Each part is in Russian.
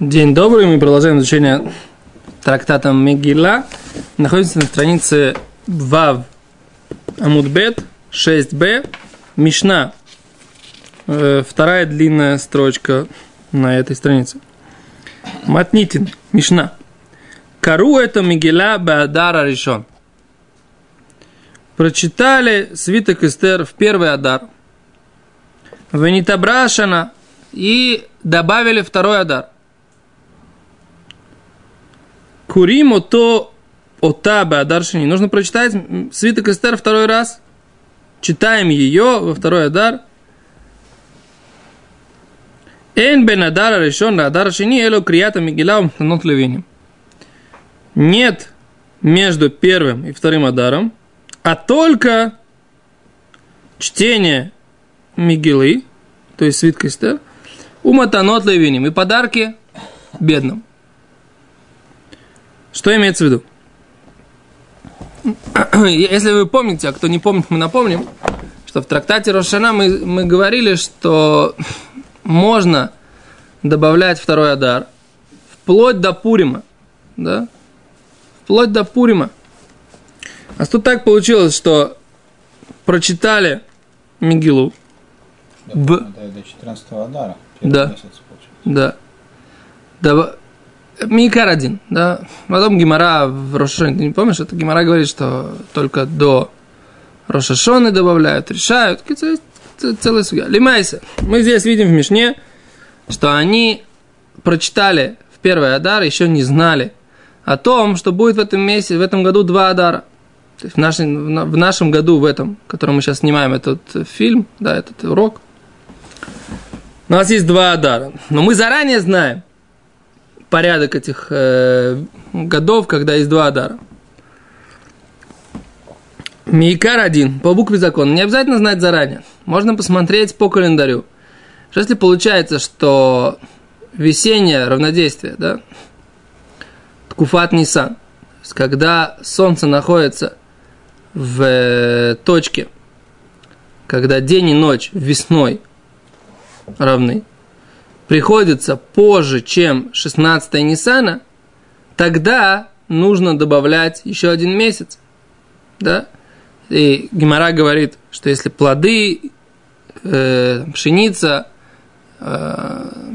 День добрый, мы продолжаем изучение трактата Мегила. Находимся на странице Вав Амудбет 6b, Мишна. Э, вторая длинная строчка на этой странице. Матнитин, Мишна. Кару это Мегила Беадара решен. Прочитали свиток Эстер в первый Адар. Венитабрашана и добавили второй Адар. Куримо то ота Беадаршини. Нужно прочитать свиток Эстер второй раз. Читаем ее во второй Адар. Эн бен Адара решен Адар эло крията Мигила Умтанот Левиним. Нет между первым и вторым Адаром, а только чтение Мигилы, то есть свитка Эстер, у Матанот Левиним и подарки бедным. Что имеется в виду? Если вы помните, а кто не помнит, мы напомним, что в трактате Рошана мы, мы говорили, что можно добавлять второй адар вплоть до Пурима. Да? Вплоть до Пурима. А тут так получилось, что прочитали Мигилу. До, в... до 14 адара. Да. Месяц, да. да. Микар один, да. Потом Гимара в Рошашоне, ты не помнишь, это Гимара говорит, что только до Рошашоны добавляют, решают. Целая судья. Лимайся. Мы здесь видим в Мишне, что они прочитали в первый Адар, еще не знали о том, что будет в этом месяце, в этом году два Адара. То есть в нашем, в нашем году, в этом, в котором мы сейчас снимаем этот фильм, да, этот урок, у нас есть два Адара. Но мы заранее знаем, порядок этих э, годов, когда есть два Адара. Мейкар один, по букве закона. Не обязательно знать заранее. Можно посмотреть по календарю. Если получается, что весеннее равнодействие, да, Ткуфат Нисан, когда солнце находится в э, точке, когда день и ночь весной равны, приходится позже, чем 16 Ниссана, тогда нужно добавлять еще один месяц. Да? И Гимара говорит, что если плоды, э, пшеница э,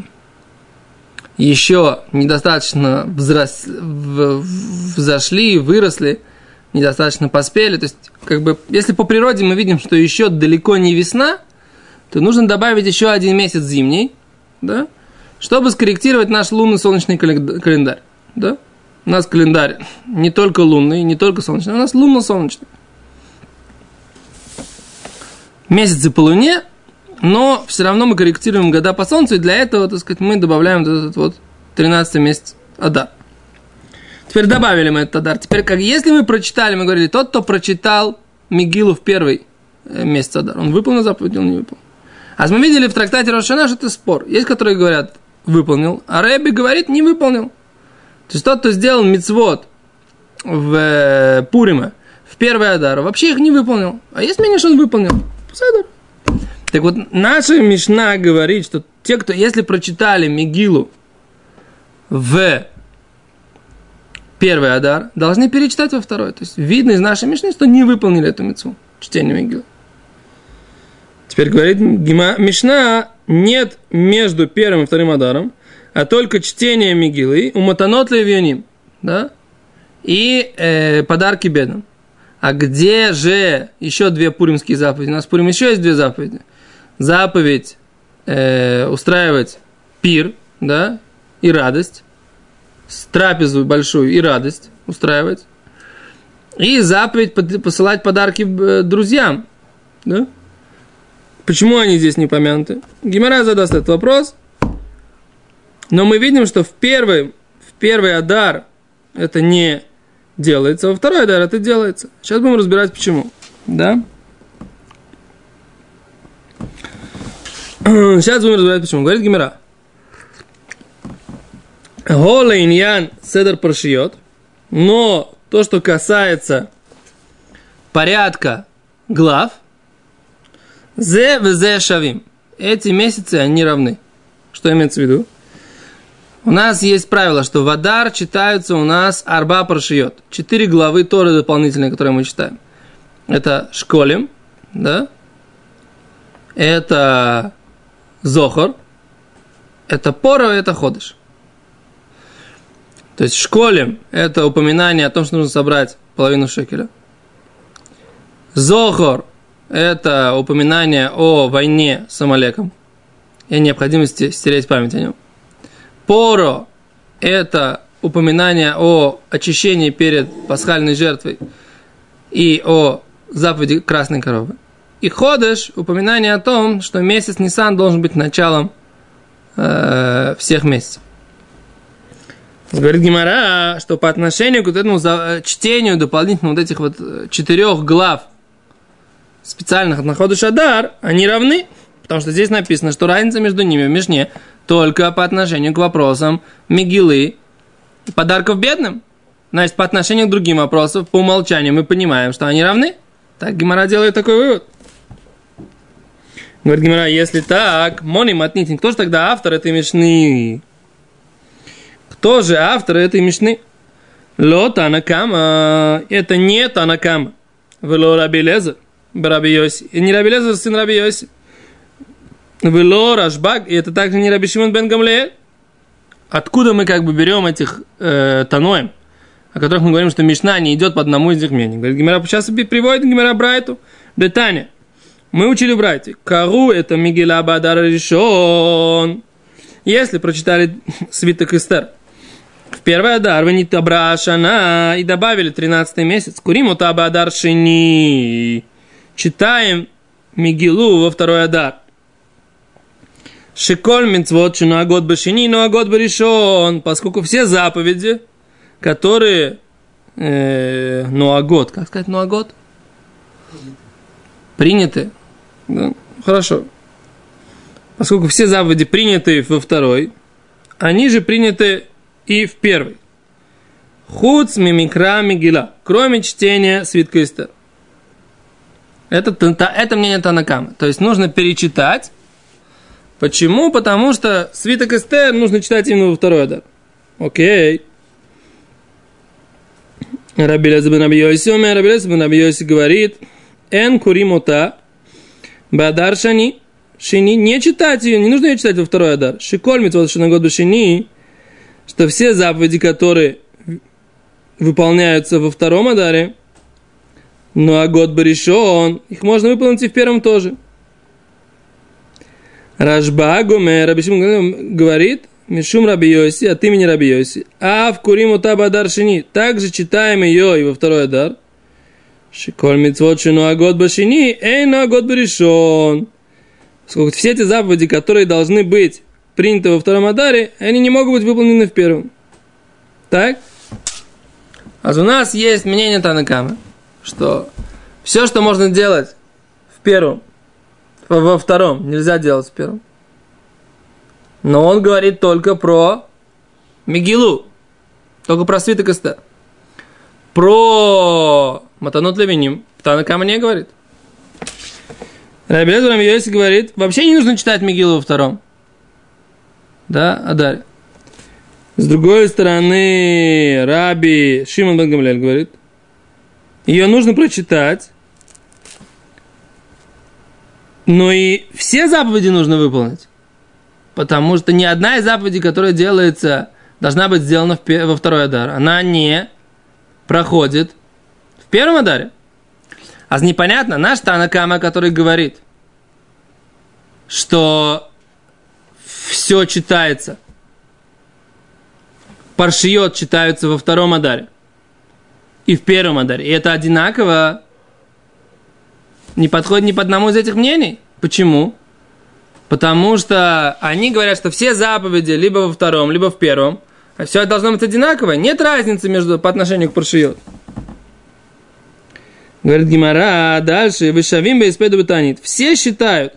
еще недостаточно взрос, в, взошли, выросли, недостаточно поспели, то есть, как бы, если по природе мы видим, что еще далеко не весна, то нужно добавить еще один месяц зимний, да, чтобы скорректировать наш лунно-солнечный календарь. Да? У нас календарь не только лунный, не только солнечный, у нас лунно-солнечный. Месяцы по луне, но все равно мы корректируем года по солнцу, и для этого, так сказать, мы добавляем вот этот вот 13 месяц Адар. Теперь добавили мы этот Адар. Теперь, как если мы прочитали, мы говорили, тот, кто прочитал Мигилу в первый э, месяц Адар, он выполнил заповедь, он не выполнил. А мы видели в трактате Рошана, что это спор. Есть, которые говорят, выполнил, а Рэби говорит, не выполнил. То есть тот, кто сделал мицвод в э, Пуриме, в первый Адар, вообще их не выполнил. А есть мнение, что он выполнил. Пусайдар. Так вот, наша Мишна говорит, что те, кто, если прочитали Мигилу в первый Адар, должны перечитать во второй. То есть видно из нашей Мишны, что не выполнили эту мецву, чтение Мигилы. Теперь говорит Мишна, нет между первым и вторым Адаром, а только чтение Мигилы, у Матанот Левионим, да, и э, подарки бедным. А где же еще две пуримские заповеди? У нас в Пурим еще есть две заповеди. Заповедь э, устраивать пир, да, и радость, трапезу большую и радость устраивать, и заповедь посылать подарки э, друзьям, да, Почему они здесь не помянуты? Гимара задаст этот вопрос. Но мы видим, что в первый, в первый Адар это не делается, во второй Адар это делается. Сейчас будем разбирать, почему. Да? Сейчас будем разбирать, почему. Говорит Гимера. Гола иньян седер паршиот. Но то, что касается порядка глав – Зе в зе шавим. Эти месяцы, они равны. Что имеется в виду? У нас есть правило, что в Адар читаются у нас Арба Паршиот. Четыре главы Торы дополнительные, которые мы читаем. Это Школем, да? Это Зохор, это Пора, это Ходыш. То есть Школем – это упоминание о том, что нужно собрать половину шекеля. Зохор – это упоминание о войне с Амалеком и необходимости стереть память о нем. Поро – это упоминание о очищении перед пасхальной жертвой и о заповеди красной коровы. И ходишь упоминание о том, что месяц Нисан должен быть началом э, всех месяцев. Говорит Гимара, что по отношению к вот этому чтению дополнительно вот этих вот э, четырех глав специальных находа Шадар, они равны, потому что здесь написано, что разница между ними в Мишне только по отношению к вопросам Мигилы, подарков бедным. Значит, по отношению к другим вопросам, по умолчанию мы понимаем, что они равны. Так Гимара делает такой вывод. Говорит Гимара, если так, Мони Матнитин, кто же тогда автор этой Мишны? Кто же автор этой Мишны? Ло Танакама, это не Танакама. Вело Раби Лезер, Раби Йоси. И не Раби Лезер, сын Раби Йоси. Вело Рашбаг, и это также не Раби Шимон бен Гамлеэль. Откуда мы как бы берем этих э, таноем, о которых мы говорим, что Мишна не идет по одному из них мнений. Говорит, Гимера сейчас приводит Гимера Брайту, Детаня. Мы учили Брайте. Кару это Мигеля Бадар решен. Если прочитали свиток Эстер, в первый Адар вы не Табрашана и добавили 13 месяц. Курим Таба Адар Шини. Читаем Мигилу во второй Адар. Шиколь мецвод шину агод башини, но агод баришон, поскольку все заповеди, которые, э, ну агод, как сказать, ну агод? Приняты. Да? Хорошо. Поскольку все заповеди приняты во второй, они же приняты и в первой. Хуц мимикра мигила, кроме чтения свитка Эстер. Это, это, мнение Танакама. То есть нужно перечитать Почему? Потому что свиток Эстер нужно читать именно во второй адар. Окей. Раби Леза бен Абиоси, Раби Леза бен Абиоси говорит, Эн куримота, бадар шани, шини, не читать ее, не нужно ее читать во второй адар. Шиколь митвот шинагод шини, что все заповеди, которые выполняются во втором адаре, ну а год баришон, их можно выполнить и в первом тоже. Рашба Гомер, Рабишим говорит, Мишум Раби Йоси, от имени Раби. А в Куриму Табадар Шини. Также читаем ее и во второй Адар. Шиколь Мицвот Шину Агод Башини, Эй Агод Баришон. Сколько все эти заповеди, которые должны быть приняты во втором Адаре, они не могут быть выполнены в первом. Так? А у нас есть мнение Танакама, что все, что можно делать в первом, во втором, нельзя делать в первом. Но он говорит только про Мигилу, только про свиток Эстер. Про Матанот Левиним Танакама не говорит. Раби Лезер Йоси говорит, вообще не нужно читать Мигилу во втором. Да, а далее. С другой стороны, Раби Шимон Бен говорит, ее нужно прочитать, но и все заповеди нужно выполнить. Потому что ни одна из заповедей, которая делается, должна быть сделана во второй адар. Она не проходит в первом адаре. А непонятно, наш Танакама, который говорит, что все читается, паршиот читаются во втором адаре и в первом адаре. И это одинаково не подходит ни по одному из этих мнений. Почему? Потому что они говорят, что все заповеди либо во втором, либо в первом, а все должно быть одинаковое. Нет разницы между, по отношению к паршиот. Говорит Гимара, дальше, вышавим бы эспеду танит. Все считают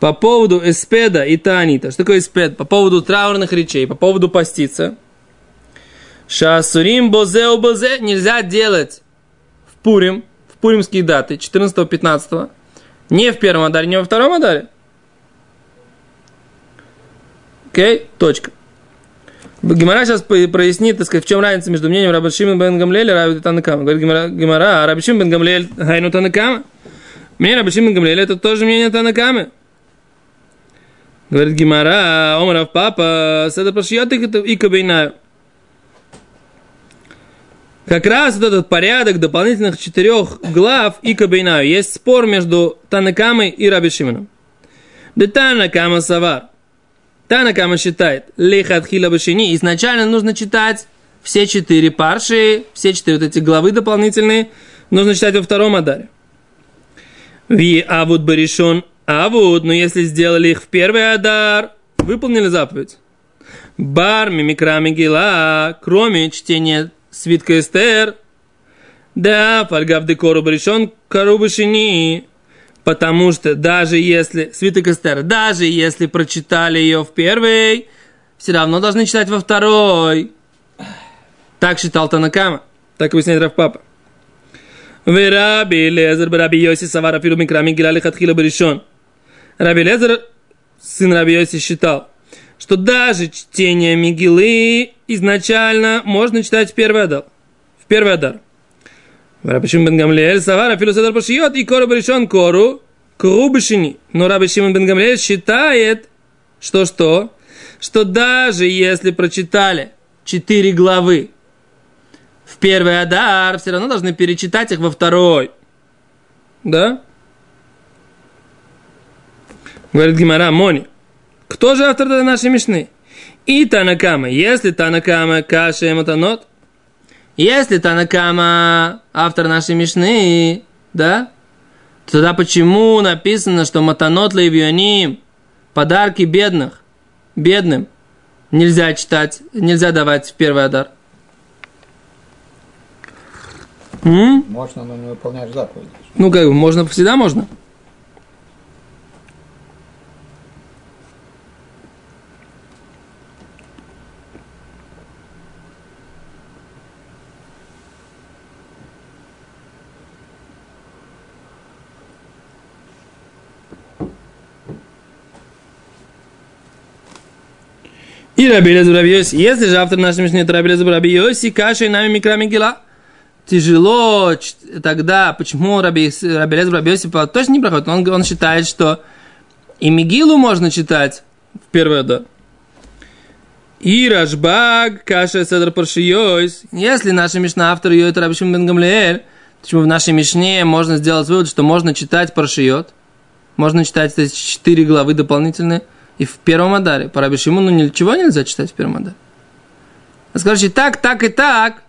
по поводу эспеда и танита. Что такое эспед? По поводу траурных речей, по поводу поститься. Шасурим бозе бозе нельзя делать в Пурим, пуримские даты 14-15, не в первом адаре, не во втором адаре. Окей, точка. Гимара сейчас прояснит, так сказать, в чем разница между мнением Раби Шимон бен Гамлеля и Раби Танакама. Говорит Гимара, Гимара, а Раби Шимон бен Гамлель хайну Танакама. Мнение Раби Шимон бен Гамлеля это тоже мнение Танакамы. Говорит Гимара, Омаров папа, седа пашьет и кабинаю. Как раз вот этот порядок дополнительных четырех глав и кабинаю. Есть спор между Танакамой и Раби Шимоном. Да Танакама Савар. Танакама считает, лихат хила башини, изначально нужно читать все четыре парши, все четыре вот эти главы дополнительные, нужно читать во втором адаре. Ви авуд баришон авуд, но если сделали их в первый адар, выполнили заповедь. Бар мимикра мигила, кроме чтения свитка Эстер, да, фальгав декору баришон карубашини, Потому что даже если, свиток Эстер, даже если прочитали ее в первый, все равно должны читать во второй. Так считал Танакама. Так объясняет Раф Папа. Раби Лезер, Раби Йоси, Савара, Филу, Микрами, Гилали, Хатхила, Баришон. Раби Лезер, сын Раби Йоси, считал, что даже чтение Мигилы изначально можно читать в первый адар. В первый адар. Раби Шимон бен Гамлиэль, Савара, Филосодар Пашиот и Кору Баришон Кору, Кру Бешини. Но Раби Шимон бен Гамлиэль считает, что что? Что даже если прочитали четыре главы в первый Адар, все равно должны перечитать их во второй. Да? Говорит Гимара, Мони. Кто же автор нашей Мишны? И Танакама. Если Танакама Каша Эматанот, если Танакама автор нашей Мишны, да, тогда почему написано, что Матанот Левионим, подарки бедных, бедным, нельзя читать, нельзя давать в первый адар? М? Можно, но не выполняешь заповеди. Ну, как бы, можно, всегда можно. И Рабелезу Рабиоси. Если же автор нашей Мишны это Рабелезу Рабиоси, каша и нами микра мигила. Тяжело тогда, почему Рабелезу Рабиоси точно не проходит? Он, он считает, что и Мигилу можно читать в первый да. И Рашбаг, Каша Седр Паршиойс. Если наша Мишна автор ее это Рабишим Бен почему в нашей Мишне можно сделать вывод, что можно читать Паршиот, можно читать эти четыре главы дополнительные – и в первом Адаре. По Раби Шимону ничего нельзя читать в первом Адаре. Скажите, так, так и так.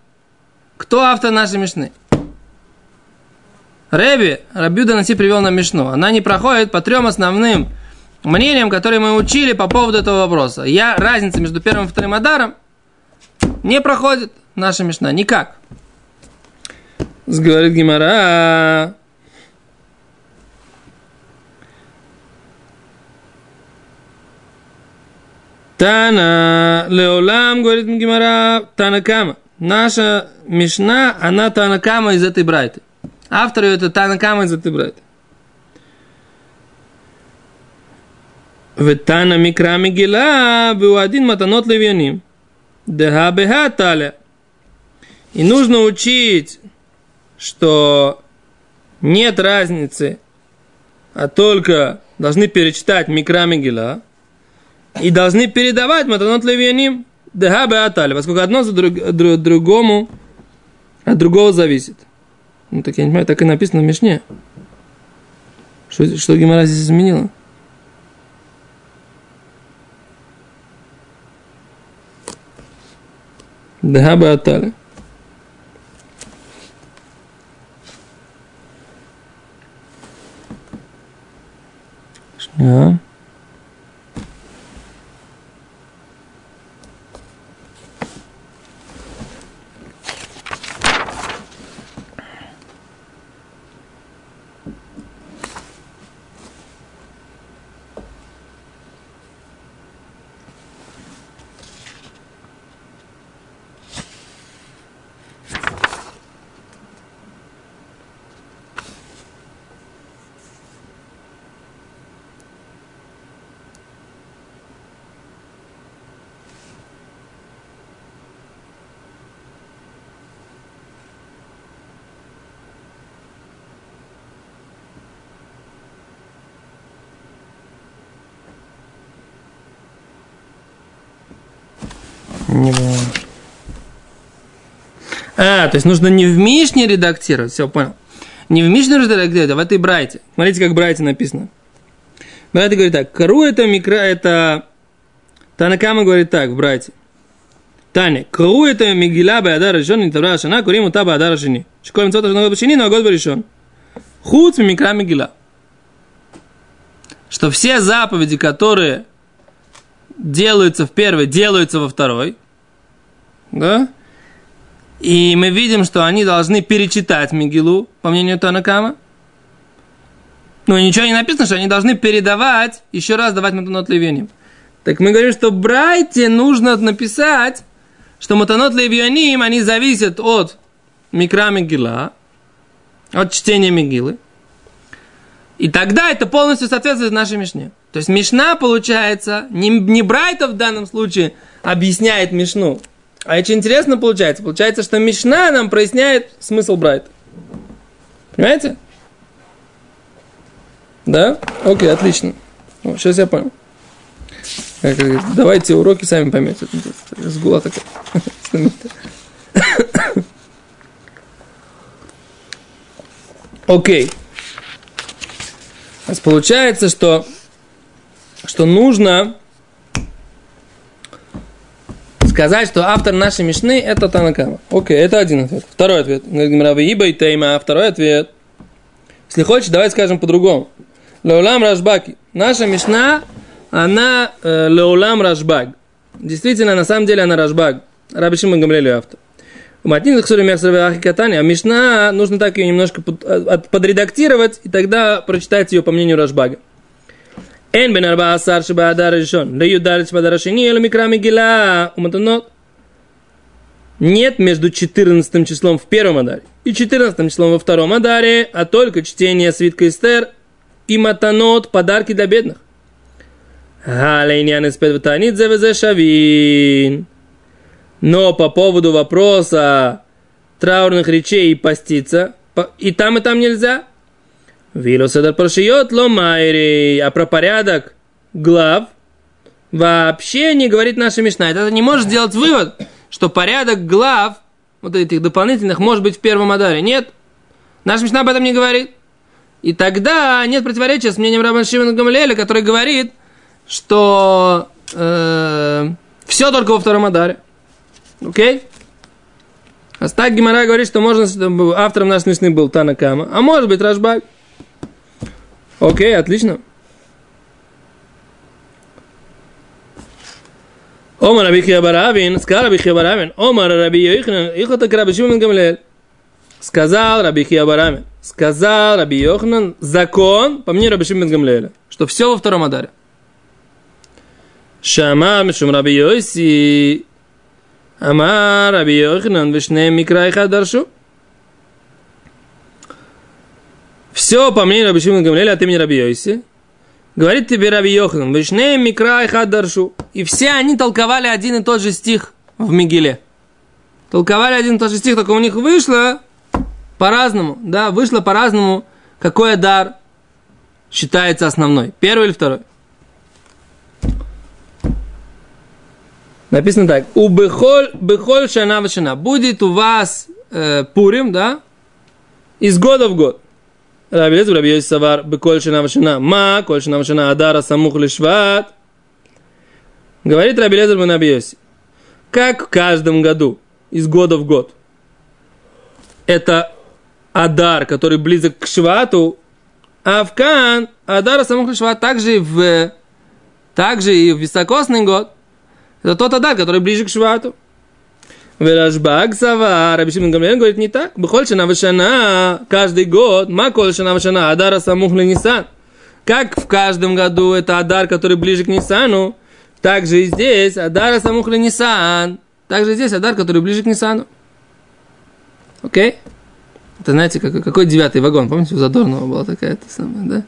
Кто автор нашей Мишны? Рэби, Рабиуда Наси привел нам Мишну. Она не проходит по трем основным мнениям, которые мы учили по поводу этого вопроса. Я, разница между первым и вторым Адаром не проходит наша Мишна. Никак. Говорит Гимара, Тана Леолам, говорит Мгимара, Танакама. Наша Мишна, она Танакама из этой Брайты. Автор ее это Танакама из этой Брайты. Ветана Микра Мигила, один Матанот Левианим. Деха Беха Таля. И нужно учить, что нет разницы, а только должны перечитать Микра Мигила – и должны передавать матанот левианим дехабе атали, поскольку одно за друг, друг, другому от другого зависит. Ну, так я не понимаю, так и написано в Мишне. Что, что Гимара здесь изменила? Дехабе атали. Yeah. Не. А, то есть нужно не в Мишне редактировать, все, понял. Не в Мишне редактировать, а в этой Брайте. Смотрите, как Брайте написано. Брайте говорит так, Кару это микро, это... Танакама говорит так в Брайте. Таня, Кару это Мигила Бадар решен, не Тавра Шана, Курим Ута Бадар Шини. Школь Мцота Шана Башини, но год решен. Хуц Микра Мигила. Что все заповеди, которые делаются в первой, делаются во второй. Да? И мы видим, что они должны перечитать Мигилу, по мнению Танакама. Ну, ничего не написано, что они должны передавать, еще раз давать Матанот Левионим. Так мы говорим, что Брайте нужно написать, что Матанот Левионим, они зависят от Микра Мигила, от чтения Мигилы. И тогда это полностью соответствует нашей Мишне. То есть Мишна, получается, не, не Брайта в данном случае объясняет Мишну, а очень интересно получается. Получается, что Мишна нам проясняет смысл Брайта. Понимаете? Да? Окей, отлично. О, сейчас я понял. Давайте уроки сами поймете. Сгула такая. Окей. Получается, что, что нужно сказать, что автор нашей Мишны это Танакама. Окей, это один ответ. Второй ответ. Ибо и Тейма. Второй ответ. Если хочешь, давай скажем по-другому. Леулам Рашбаки. Наша Мишна, она э, Леулам Рашбаг. Действительно, на самом деле она Рашбаг. Раби Шимон Гамлелю автор. Матнин Ахикатани, а Мишна нужно так ее немножко подредактировать, и тогда прочитать ее по мнению Рашбага. Асар шиба адар решен, да юдарич бадар шини, элу микра мигила, уматанот. Нет между 14 числом в первом адаре и 14 числом во втором адаре, а только чтение свитка Эстер и матанот, подарки для бедных. Но по поводу вопроса траурных речей и поститься, и там, и там нельзя. Вилоседар прошиет ломайри, а про порядок глав вообще не говорит наша Мишна. Это не может сделать вывод, что порядок глав, вот этих дополнительных, может быть в первом адаре. Нет. Наша Мишна об этом не говорит. И тогда нет противоречия с мнением Рабан Шимона Гамалеля, который говорит, что э, все только во втором адаре. Окей? А так Гимара говорит, что можно, чтобы автором нашей Мишны был Танакама, а может быть Рашбак. Окей, отлично. Омар Раби Хиабаравин, сказал Раби Хиабаравин, Омар Раби Йохнан, их это Раби Шимон Гамлель. Сказал Раби Хиабаравин, сказал Раби Йохнан, закон, по мне Раби Шимон Гамлеля, что все во втором адаре. Шама Мишум Раби Йоси, Амар Раби Йохнан, Вишне Микрай Хадаршу. Все по мнению Раби Шимон Гамлеля от имени Раби Йоси. Говорит тебе Раби Йохан, Вишне Микрай Хадаршу. И все они толковали один и тот же стих в Мигеле. Толковали один и тот же стих, только у них вышло по-разному. Да, вышло по-разному, какой дар считается основной. Первый или второй. Написано так. У бехоль, бехоль шана. Будет у вас э, Пурим, да, из года в год. Раби Лезу, Раби Йоси Савар, беколь шана шана. Ма, коль шана, адара самух лишват. Говорит Раби Лезер Раби Йоси. Как в каждом году, из года в год. Это Адар, который близок к Швату, а в Кан Адара самух лишват также и в также и в високосный год. Это тот Адар, который ближе к Швату. Верашбаг Сава, Раби Шимон Гамлиэль говорит не так. Бехоль шана вашана, каждый год, ма коль шана вашана, Адара самух Нисан. Как в каждом году это Адар, который ближе к Нисану, так же и здесь Адара самух Нисан. Также здесь Адар, который ближе к Нисану. Окей? Это знаете, как, какой девятый вагон? Помните, у Задорнова была такая -то самая, да?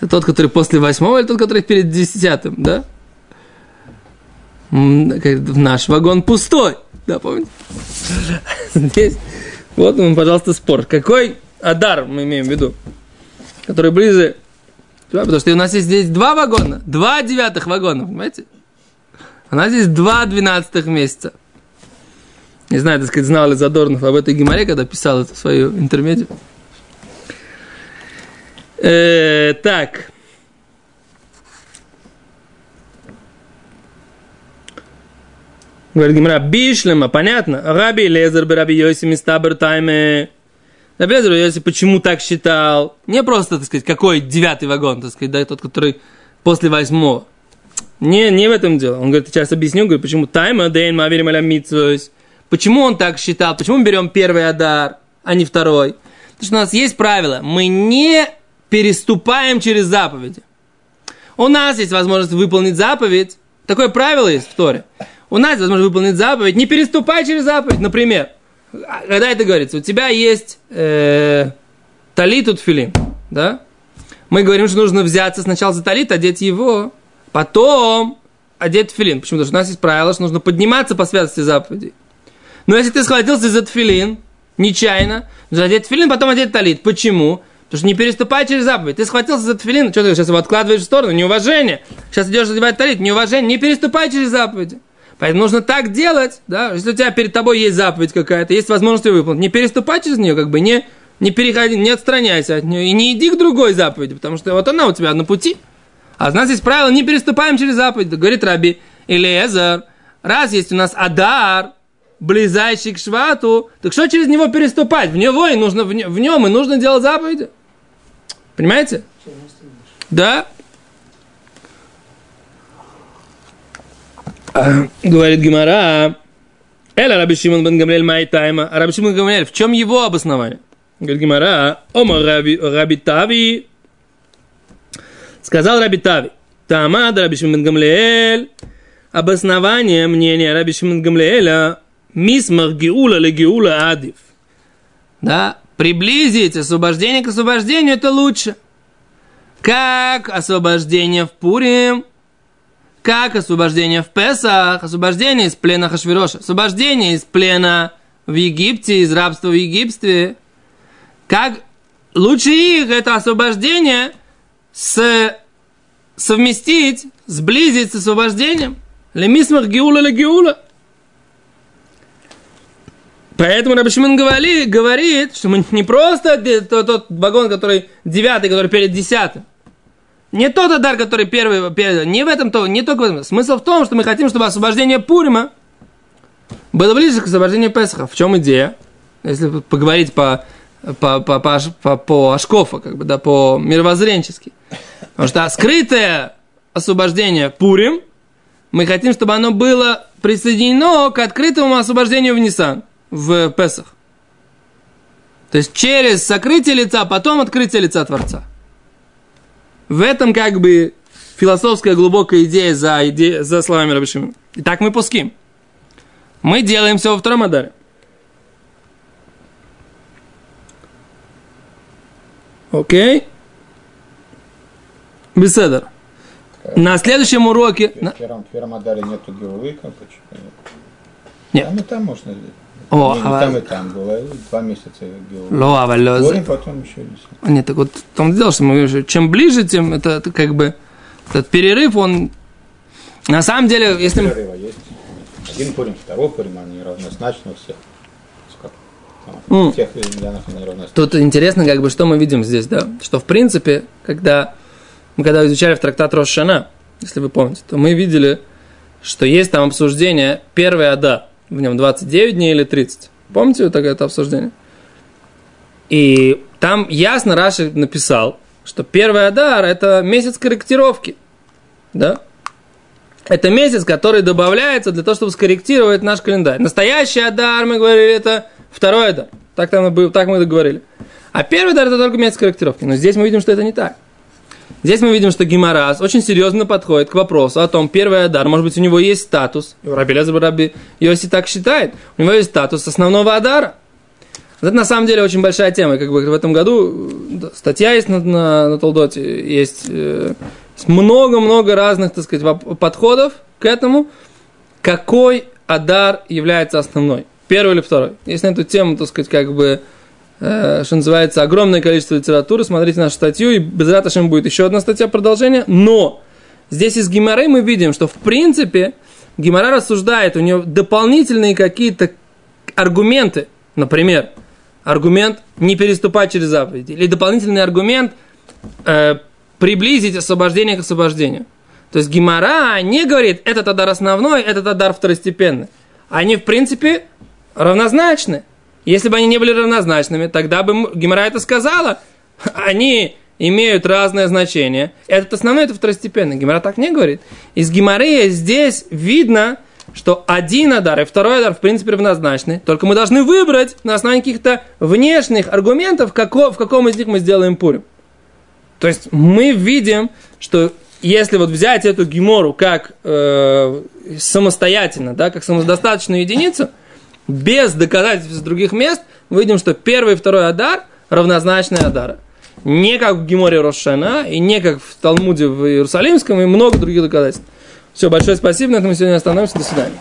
Это тот, который после восьмого или тот, который перед десятым, да? Наш вагон пустой. Да, помните? Здесь. Вот он, пожалуйста, спор. Какой Адар мы имеем в виду? Который ближе. Потому что у нас есть здесь два вагона. Два девятых вагона, понимаете? У нас есть два двенадцатых месяца. Не знаю, так сказать, знал ли Задорнов об этой геморе, когда писал эту свою интермедию. Э, так. Говорит Гимара, бишлема, понятно. Раби Лезер Раби Йоси Мистабер Тайме. Раби Лезер Йоси почему так считал? Не просто, так сказать, какой девятый вагон, так сказать, да, тот, который после восьмого. Не, не в этом дело. Он говорит, сейчас объясню, говорит, почему тайма дейн маверим аля Почему он так считал? Почему мы берем первый адар, а не второй? Потому что у нас есть правило. Мы не переступаем через заповеди. У нас есть возможность выполнить заповедь. Такое правило есть в Торе. У нас есть возможность выполнить заповедь. Не переступай через заповедь. Например, когда это говорится, у тебя есть э, талит тут филин, да? Мы говорим, что нужно взяться сначала за талит, одеть его, потом одеть филин. Почему? Потому что у нас есть правило, что нужно подниматься по святости заповедей. Но если ты схватился за тфилин, нечаянно, нужно одеть тфилин, потом одеть талит. Почему? Потому что не переступай через заповедь. Ты схватился за тфилин, что ты сейчас его откладываешь в сторону? Неуважение. Сейчас идешь задевать талит, неуважение. Не переступай через заповедь. Поэтому нужно так делать, да, если у тебя перед тобой есть заповедь какая-то, есть возможность ее выполнить, не переступай через нее, как бы не, не переходи, не отстраняйся от нее и не иди к другой заповеди, потому что вот она у тебя на пути. А у нас есть правило, не переступаем через заповедь, говорит Раби Элиезер, раз есть у нас Адар, близайший к швату, так что через него переступать? В него и нужно, в нем и нужно делать заповеди. Понимаете? Да? Говорит Гимара, Эля Раби Шимон бен Гамлель май тайма. А Раби Шимон Гамлель, в чем его обоснование? Говорит Гимара, Ома Раби, Раби Тави. Сказал Раби Тави. Тамад Раби Шимон Гамлель. Обоснование мнения Раби Шимон Гамлеэля Мисмах Геула ле Геула Адив. Да, приблизить освобождение к освобождению это лучше. Как освобождение в Пурим, как освобождение в Песах, освобождение из плена Хашвироша, освобождение из плена в Египте, из рабства в Египте. Как лучше их это освобождение с, совместить, сблизить с освобождением. Лемисмах Геула ле Геула. Поэтому Рабишимин говорит, говорит, что мы не просто тот, тот вагон, который девятый, который перед десятым. Не тот удар, который первый, первый не в этом то, не только в этом. Смысл в том, что мы хотим, чтобы освобождение Пурима было ближе к освобождению Песаха. В чем идея? Если поговорить по, по, по, по, по, по Ашкофа, как бы, да, по мировоззренчески. Потому что скрытое освобождение Пурим, мы хотим, чтобы оно было присоединено к открытому освобождению в Ниссан в Песах. То есть через сокрытие лица, потом открытие лица Творца. В этом как бы философская глубокая идея за, иде... за словами Рабишима. И так мы пуским. Мы делаем все во втором Адаре. Окей? Беседер. На следующем уроке... В первом, в первом Адаре нету Геулы, как почему? Нет. Там и там можно сделать. О, не, не там и там было, два месяца Геулы. לא, אבל לא, זה... Горем потом еще десять. Нет, так вот в том дело, что мы говорим, что чем ближе, тем это, это как бы этот перерыв, он на самом деле, если мы... Перерыва есть. Один Пурим, второй Пурим, они равнозначны у всех. Сколько? Там, М. В тех религиях они равнозначны. Тут интересно, как бы, что мы видим здесь, да? Что, в принципе, когда мы когда изучали в трактат Рошана, если вы помните, то мы видели, что есть там обсуждение первый Ада, в нем 29 дней или 30. Помните вот это обсуждение? И там ясно Раши написал, что первый Адар – это месяц корректировки. Да? Это месяц, который добавляется для того, чтобы скорректировать наш календарь. Настоящий Адар, мы говорили, это второй Адар. Так, там, так мы договорили. А первый Адар – это только месяц корректировки. Но здесь мы видим, что это не так. Здесь мы видим, что Гимарас очень серьезно подходит к вопросу о том, первый Адар, может быть, у него есть статус, Раби Лезер Раби Йоси так считает, у него есть статус основного Адара. Это на самом деле очень большая тема. Как бы в этом году статья есть на, на, на Толдоте, есть э, много-много разных, так сказать, подходов к этому. Какой Адар является основной? Первый или второй? Есть на эту тему, так сказать, как бы, что называется, огромное количество литературы. Смотрите нашу статью, и без Раташем будет еще одна статья продолжения. Но здесь из Гимары мы видим, что в принципе Гимара рассуждает, у него дополнительные какие-то аргументы, например, аргумент не переступать через заповеди, или дополнительный аргумент э, приблизить освобождение к освобождению. То есть Гимара не говорит, этот адар основной, этот адар второстепенный. Они, в принципе, равнозначны. Если бы они не были равнозначными, тогда бы Гимара это сказала. Они имеют разное значение. Этот основной, это второстепенный. Гимара так не говорит. Из Гимары здесь видно, что один адар и второй адар в принципе равнозначны, только мы должны выбрать на основании каких-то внешних аргументов, како, в каком из них мы сделаем пурим. То есть мы видим, что если вот взять эту гемору как э, самостоятельно, да, как самодостаточную единицу, без доказательств из других мест, видим, что первый и второй адар равнозначны адара. Не как в Геморе Рошана, и не как в Талмуде в Иерусалимском, и много других доказательств. Все, большое спасибо, на этом мы сегодня остановимся. До свидания.